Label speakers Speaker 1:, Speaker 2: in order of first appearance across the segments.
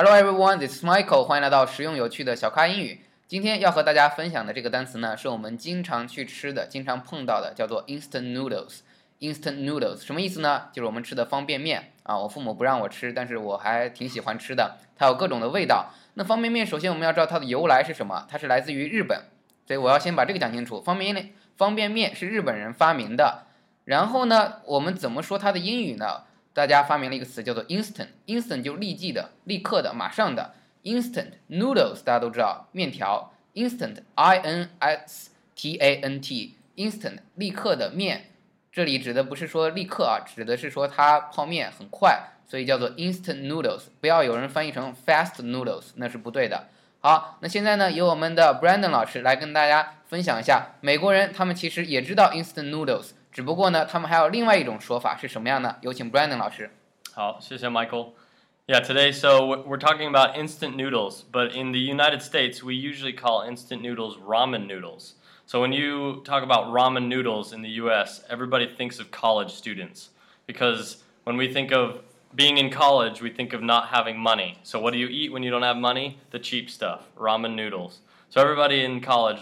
Speaker 1: Hello everyone, this is Michael. 欢迎来到实用有趣的小咖英语。今天要和大家分享的这个单词呢，是我们经常去吃的、经常碰到的，叫做 instant noodles。instant noodles 什么意思呢？就是我们吃的方便面啊。我父母不让我吃，但是我还挺喜欢吃的。它有各种的味道。那方便面首先我们要知道它的由来是什么？它是来自于日本，所以我要先把这个讲清楚。方便面方便面是日本人发明的。然后呢，我们怎么说它的英语呢？大家发明了一个词叫做 instant，instant 就立即的、立刻的、马上的。instant noodles 大家都知道，面条。instant，i n s t a n t，instant 立刻的面。这里指的不是说立刻啊，指的是说它泡面很快，所以叫做 instant noodles。不要有人翻译成 fast noodles，那是不对的。好，那现在呢，由我们的 Brandon 老师来跟大家分享一下，美国人他们其实也知道 instant noodles。只不过呢，他们还有另外一种说法是什么样呢？有请 Brandon 老师。
Speaker 2: 好，谢谢 Michael。Yeah, today, so we're talking about instant noodles, but in the United States, we usually call instant noodles ramen noodles. So when you talk about ramen noodles in the US, everybody thinks of college students because when we think of being in college, we think of not having money. So what do you eat when you don't have money? The cheap stuff, ramen noodles. So everybody in college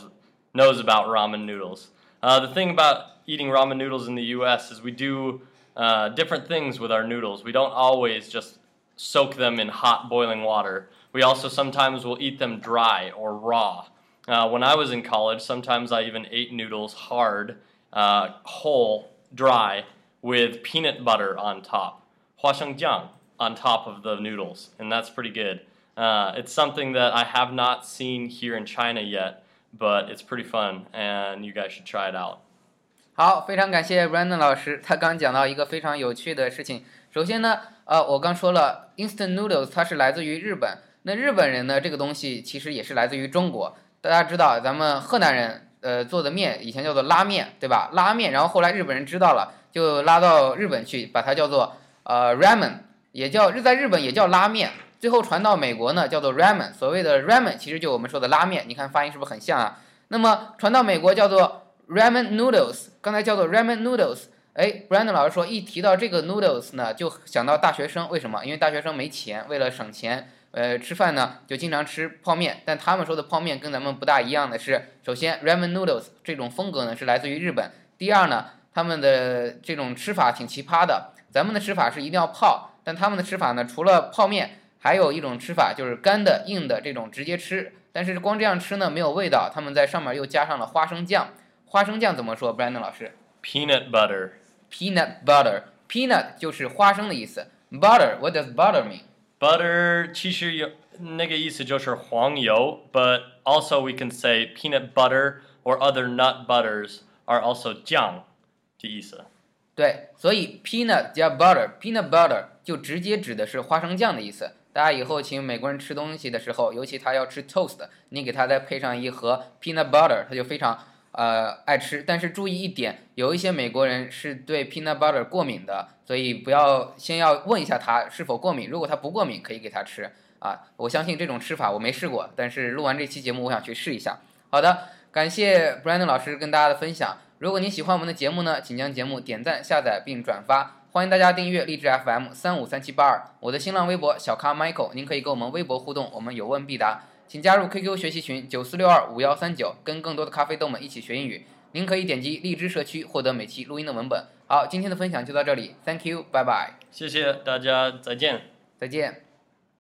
Speaker 2: knows about ramen noodles. Uh, the thing about eating ramen noodles in the U.S. is we do uh, different things with our noodles. We don't always just soak them in hot boiling water. We also sometimes will eat them dry or raw. Uh, when I was in college, sometimes I even ate noodles hard, uh, whole, dry, with peanut butter on top, huashengjiang on top of the noodles, and that's pretty good. Uh, it's something that I have not seen here in China yet. But it's pretty fun, and you guys should try it out.
Speaker 1: 好，非常感谢 Brandon 老师，他刚讲到一个非常有趣的事情。首先呢，呃，我刚说了，instant noodles 它是来自于日本。那日本人呢，这个东西其实也是来自于中国。大家知道，咱们河南人呃做的面以前叫做拉面，对吧？拉面，然后后来日本人知道了，就拉到日本去，把它叫做呃 ramen，也叫日在日本也叫拉面。最后传到美国呢，叫做 ramen。所谓的 ramen 其实就我们说的拉面，你看发音是不是很像啊？那么传到美国叫做。Ramen noodles，刚才叫做 ramen noodles。哎，Brandon 老师说，一提到这个 noodles 呢，就想到大学生。为什么？因为大学生没钱，为了省钱，呃，吃饭呢就经常吃泡面。但他们说的泡面跟咱们不大一样的是，首先 ramen noodles 这种风格呢是来自于日本。第二呢，他们的这种吃法挺奇葩的。咱们的吃法是一定要泡，但他们的吃法呢，除了泡面，还有一种吃法就是干的、硬的这种直接吃。但是光这样吃呢没有味道，他们在上面又加上了花生酱。花生酱怎么说，Brandon 老师
Speaker 2: ？Peanut butter。
Speaker 1: Peanut butter。Peanut 就是花生的意思。Butter，what does butter mean?
Speaker 2: Butter 其实有那个意思就是黄油，but also we can say peanut butter or other nut butters are also 酱的意思。
Speaker 1: 对，所以 peanut 加 butter，peanut butter 就直接指的是花生酱的意思。大家以后请美国人吃东西的时候，尤其他要吃 toast，你给他再配上一盒 peanut butter，他就非常。呃，爱吃，但是注意一点，有一些美国人是对 peanut butter 过敏的，所以不要先要问一下他是否过敏。如果他不过敏，可以给他吃啊。我相信这种吃法我没试过，但是录完这期节目，我想去试一下。好的，感谢 Brandon 老师跟大家的分享。如果您喜欢我们的节目呢，请将节目点赞、下载并转发。欢迎大家订阅励志 FM 三五三七八二，我的新浪微博小咖 Michael，您可以跟我们微博互动，我们有问必答。请加入 QQ 学习群九四六二五幺三九，跟更多的咖啡豆们一起学英语。您可以点击荔枝社区获得每期录音的文本。好，今天的分享就到这里，Thank you，拜拜。
Speaker 2: 谢谢大家，再见，
Speaker 1: 再见。